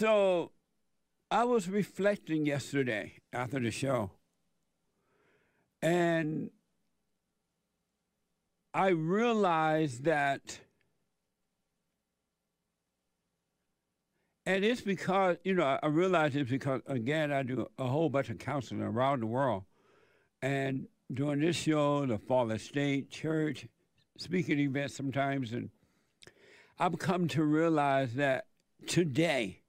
so I was reflecting yesterday after the show, and I realized that, and it's because, you know, I realize it's because, again, I do a whole bunch of counseling around the world. And doing this show, the Fall State Church, speaking events sometimes, and I've come to realize that today,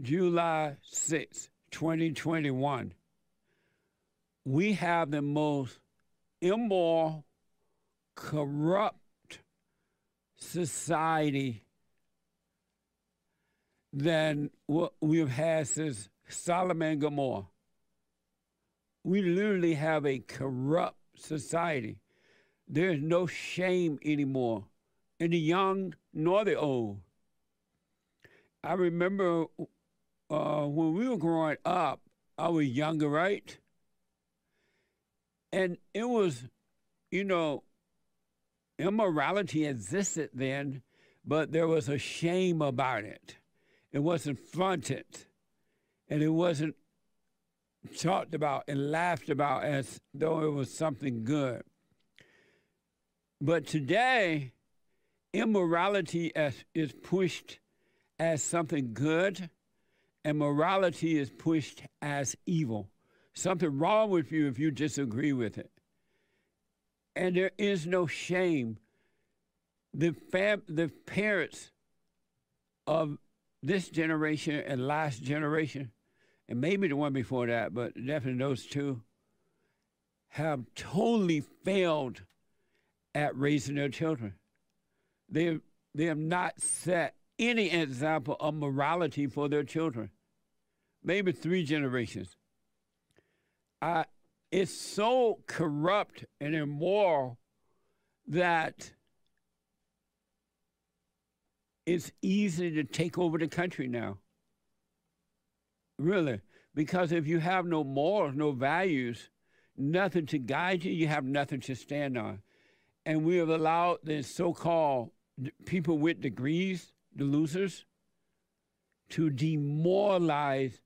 July 6, 2021, we have the most immoral, corrupt society than what we've had since Sodom and Gomorrah. We literally have a corrupt society. There's no shame anymore in the young nor the old. I remember uh, when we were growing up, I was younger, right? And it was, you know, immorality existed then, but there was a shame about it. It wasn't fronted, and it wasn't talked about and laughed about as though it was something good. But today, immorality as, is pushed as something good, and morality is pushed as evil. Something wrong with you if you disagree with it. And there is no shame. The, fam- the parents of this generation and last generation, and maybe the one before that, but definitely those two, have totally failed at raising their children. They, they have not set any example of morality for their children. Maybe three generations. I, it's so corrupt and immoral that it's easy to take over the country now. Really. Because if you have no morals, no values, nothing to guide you, you have nothing to stand on. And we have allowed the so called people with degrees, the losers, to demoralize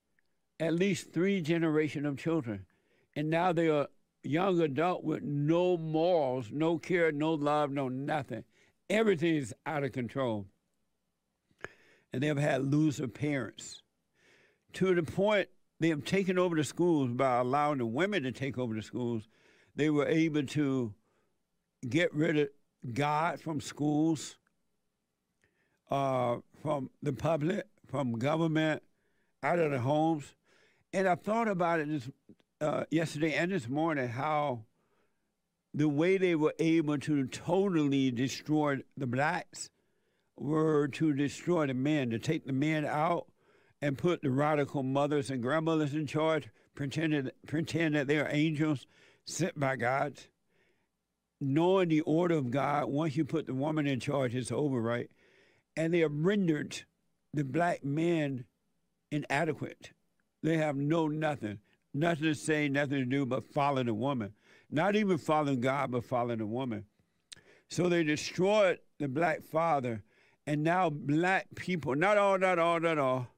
at least three generations of children. And now they are young adult with no morals, no care, no love, no nothing. Everything is out of control. And they've had loser parents to the point they have taken over the schools by allowing the women to take over the schools. They were able to get rid of God from schools, uh, from the public, from government, out of the homes. And I thought about it this, uh, yesterday and this morning how the way they were able to totally destroy the blacks were to destroy the men, to take the men out and put the radical mothers and grandmothers in charge, pretending, pretend that they are angels sent by God. Knowing the order of God, once you put the woman in charge, it's over, right? And they have rendered the black man inadequate. They have no nothing, nothing to say, nothing to do but follow the woman. Not even following God, but following the woman. So they destroyed the black father, and now black people, not all, not all, not all,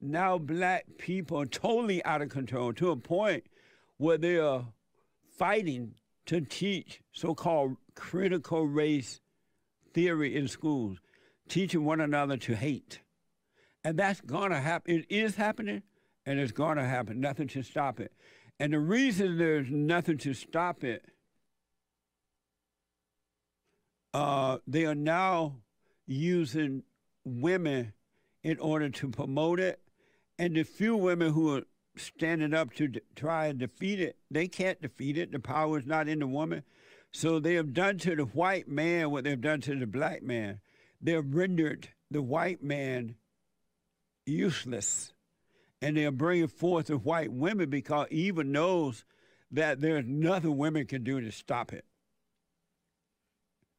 now black people are totally out of control to a point where they are fighting to teach so-called critical race theory in schools, teaching one another to hate. And that's going to happen. It is happening, and it's going to happen. Nothing to stop it. And the reason there's nothing to stop it, uh, they are now using women in order to promote it and the few women who are standing up to try and defeat it, they can't defeat it. The power is not in the woman. So they have done to the white man what they've done to the black man. They've rendered the white man useless. And they're bringing forth the white women because Eva knows that there's nothing women can do to stop it.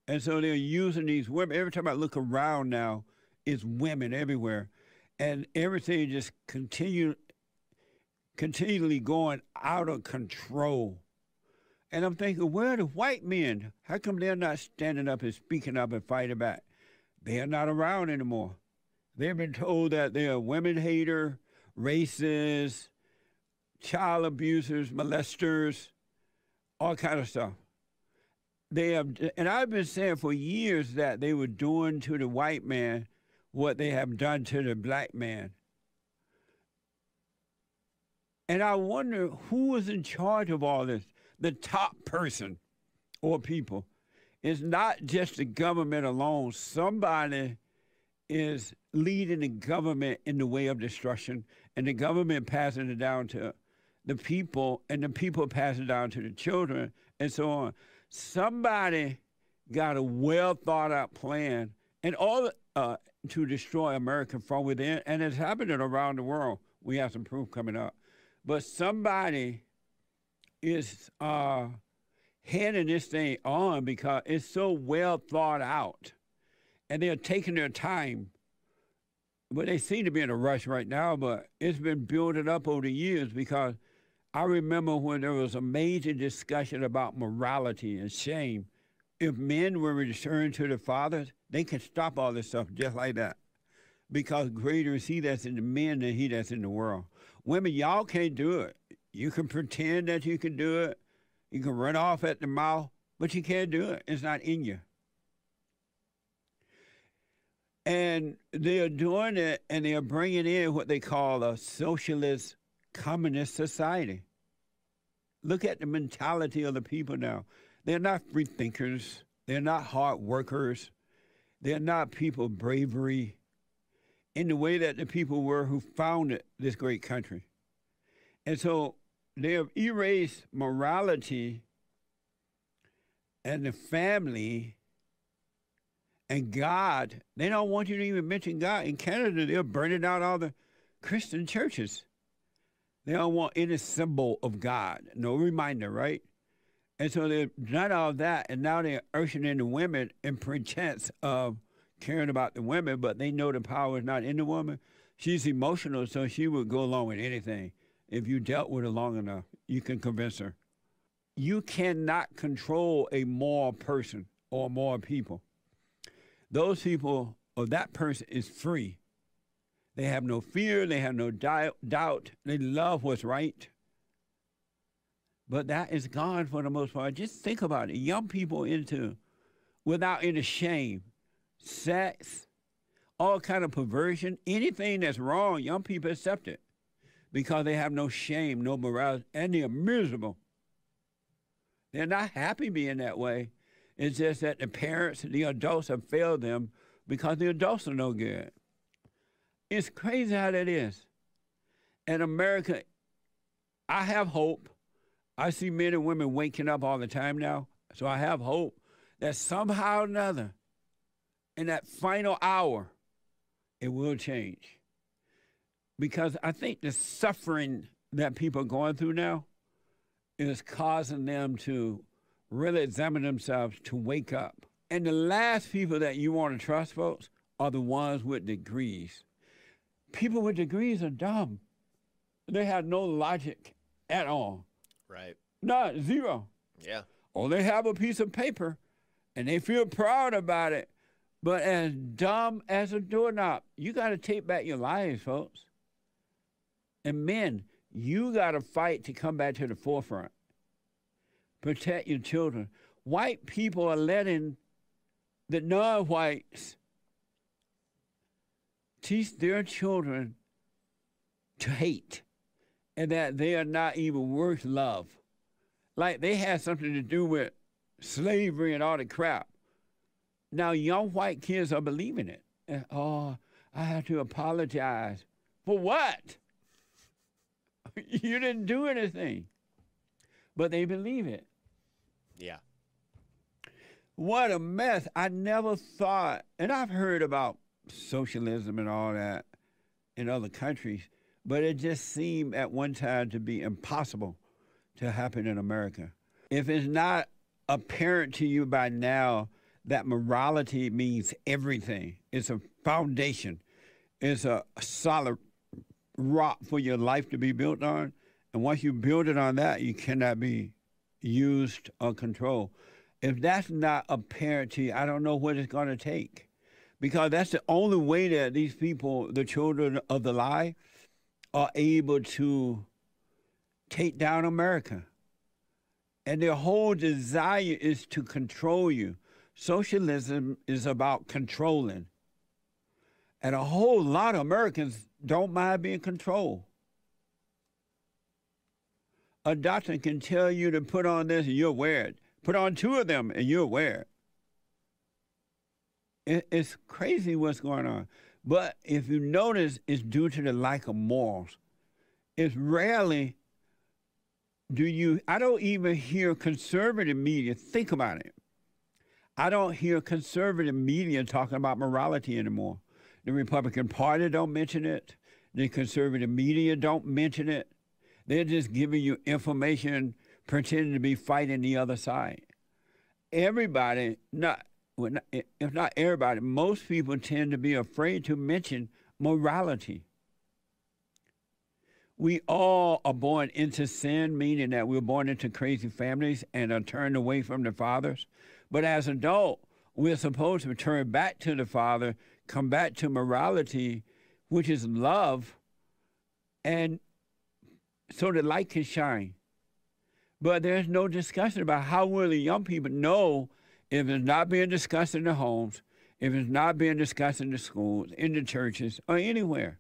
And so they're using these women. Every time I look around now, it's women everywhere and everything just continue continually going out of control. And I'm thinking, where are the white men? How come they're not standing up and speaking up and fighting back? They are not around anymore. They've been told that they are women hater, racist, child abusers, molesters, all kind of stuff. They have, and I've been saying for years that they were doing to the white man what they have done to the black man. And I wonder who was in charge of all this. The top person or people. It's not just the government alone. Somebody is leading the government in the way of destruction, and the government passing it down to the people, and the people passing it down to the children, and so on. Somebody got a well thought out plan, and all uh, to destroy America from within, and it's happening around the world. We have some proof coming up, but somebody is uh, heading this thing on because it's so well thought out, and they're taking their time but they seem to be in a rush right now, but it's been building up over the years because I remember when there was a major discussion about morality and shame. If men were returned to their fathers, they could stop all this stuff just like that. Because greater is he that's in the men than he that's in the world. Women, y'all can't do it. You can pretend that you can do it. You can run off at the mouth, but you can't do it. It's not in you. And they are doing it and they are bringing in what they call a socialist communist society. Look at the mentality of the people now. They're not free thinkers, they're not hard workers, they're not people of bravery in the way that the people were who founded this great country. And so they have erased morality and the family and God, they don't want you to even mention God. In Canada, they're burning out all the Christian churches. They don't want any symbol of God, no reminder, right? And so they've done all that, and now they're ushering in the women in pretense of caring about the women, but they know the power is not in the woman. She's emotional, so she would go along with anything. If you dealt with her long enough, you can convince her. You cannot control a moral person or moral people those people or that person is free. They have no fear, they have no doubt, they love what's right. But that is gone for the most part. Just think about it. Young people into, without any shame, sex, all kind of perversion, anything that's wrong, young people accept it because they have no shame, no morality, and they're miserable. They're not happy being that way. It's just that the parents, the adults have failed them because the adults are no good. It's crazy how that is. In America, I have hope. I see men and women waking up all the time now. So I have hope that somehow or another, in that final hour, it will change. Because I think the suffering that people are going through now is causing them to really examine themselves to wake up. And the last people that you want to trust, folks, are the ones with degrees. People with degrees are dumb. They have no logic at all. Right. Not zero. Yeah. Or they have a piece of paper and they feel proud about it, but as dumb as a doorknob. You got to take back your lives, folks. And men, you got to fight to come back to the forefront protect your children. White people are letting the non whites teach their children to hate and that they are not even worth love. Like they had something to do with slavery and all the crap. Now, young white kids are believing it. And, oh, I have to apologize. For what? you didn't do anything. But they believe it. Yeah. What a mess. I never thought, and I've heard about socialism and all that in other countries, but it just seemed at one time to be impossible to happen in America. If it's not apparent to you by now that morality means everything, it's a foundation, it's a solid rock for your life to be built on. And once you build it on that, you cannot be used or controlled. If that's not apparent to you, I don't know what it's going to take. because that's the only way that these people, the children of the lie, are able to take down America. And their whole desire is to control you. Socialism is about controlling. And a whole lot of Americans don't mind being controlled. A doctor can tell you to put on this and you'll wear it. Put on two of them and you'll wear it. It's crazy what's going on. But if you notice, it's due to the lack of morals. It's rarely do you, I don't even hear conservative media think about it. I don't hear conservative media talking about morality anymore. The Republican Party don't mention it. The conservative media don't mention it. They're just giving you information, pretending to be fighting the other side. Everybody, not, if not everybody, most people tend to be afraid to mention morality. We all are born into sin, meaning that we're born into crazy families and are turned away from the fathers. But as adults, we're supposed to turn back to the Father, come back to morality, which is love, and so the light can shine. But there's no discussion about how will the young people know if it's not being discussed in the homes, if it's not being discussed in the schools, in the churches, or anywhere.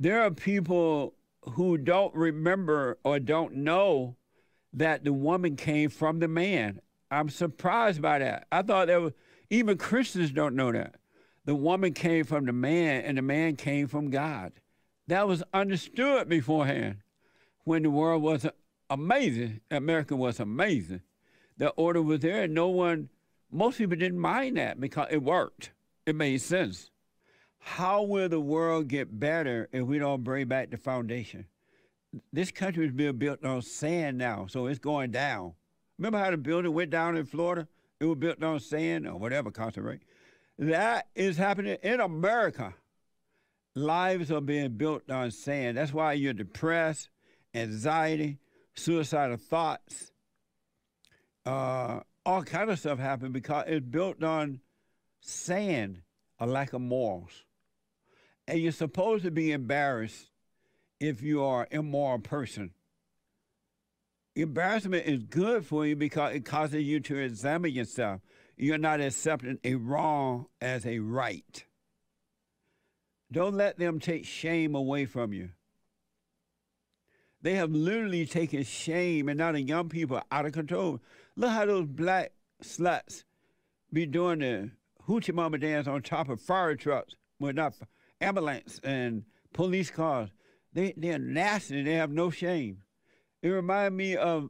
There are people who don't remember or don't know that the woman came from the man. I'm surprised by that. I thought that was, even Christians don't know that. The woman came from the man and the man came from God. That was understood beforehand when the world was amazing. America was amazing. The order was there, and no one, most people didn't mind that because it worked. It made sense. How will the world get better if we don't bring back the foundation? This country is being built on sand now, so it's going down. Remember how the building went down in Florida? It was built on sand or whatever concentrate. That is happening in America lives are being built on sand. That's why you're depressed, anxiety, suicidal thoughts, uh, all kind of stuff happen because it's built on sand, a lack of morals. And you're supposed to be embarrassed if you are an immoral person. Embarrassment is good for you because it causes you to examine yourself. You're not accepting a wrong as a right. Don't let them take shame away from you. They have literally taken shame, and now the young people out of control. Look how those black sluts be doing the hoochie mama dance on top of fire trucks, well, not ambulance and police cars. They, they're nasty. They have no shame. It reminds me of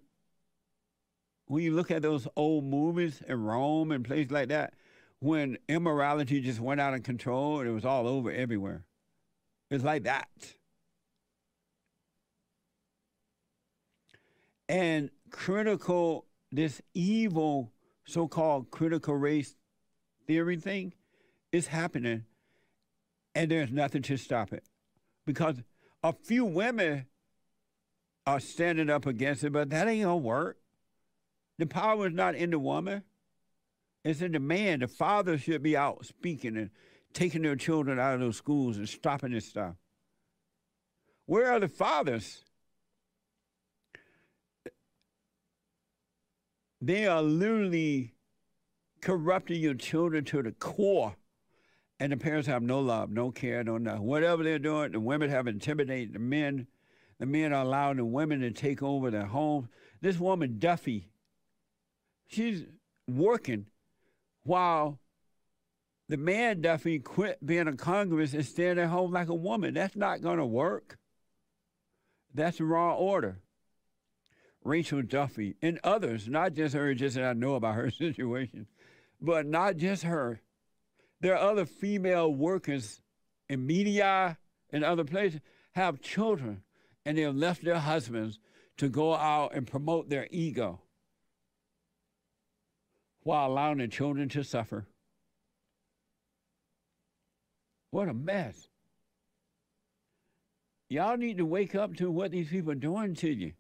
when you look at those old movies in Rome and places like that when immorality just went out of control and it was all over everywhere. It's like that. And critical, this evil so called critical race theory thing is happening, and there's nothing to stop it. Because a few women are standing up against it, but that ain't gonna work. The power is not in the woman. It's in the man. The father should be out speaking and taking their children out of those schools and stopping this stuff. Where are the fathers? They are literally corrupting your children to the core. And the parents have no love, no care, no nothing. Whatever they're doing, the women have intimidated the men. The men are allowing the women to take over their homes. This woman, Duffy, she's working while the man Duffy quit being a Congress and staying at home like a woman. That's not going to work. That's the wrong order. Rachel Duffy and others, not just her, just that I know about her situation, but not just her. There are other female workers in media and other places have children and they have left their husbands to go out and promote their ego while allowing the children to suffer. What a mess. Y'all need to wake up to what these people are doing to you,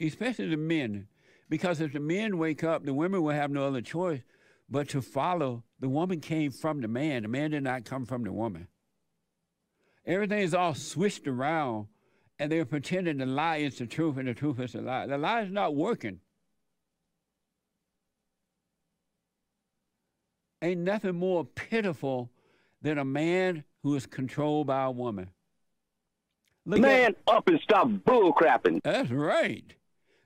especially the men. Because if the men wake up, the women will have no other choice but to follow. The woman came from the man. The man did not come from the woman. Everything is all switched around, and they're pretending the lie is the truth and the truth is the lie. The lie is not working. Ain't nothing more pitiful than a man who is controlled by a woman. Look man at, up and stop bull crapping. That's right.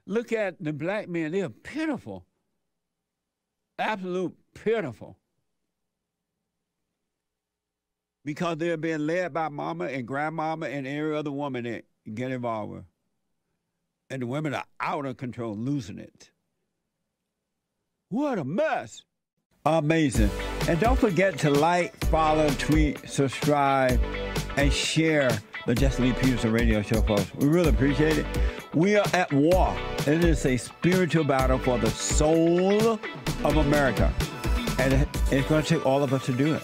Look at the black men. They're pitiful. Absolute pitiful. Because they're being led by mama and grandmama and every other woman that get involved with. And the women are out of control, losing it. What a mess. Amazing. And don't forget to like, follow, tweet, subscribe, and share the Jesse Lee Peterson radio show, folks. We really appreciate it. We are at war. It is a spiritual battle for the soul of America. And it's going to take all of us to do it.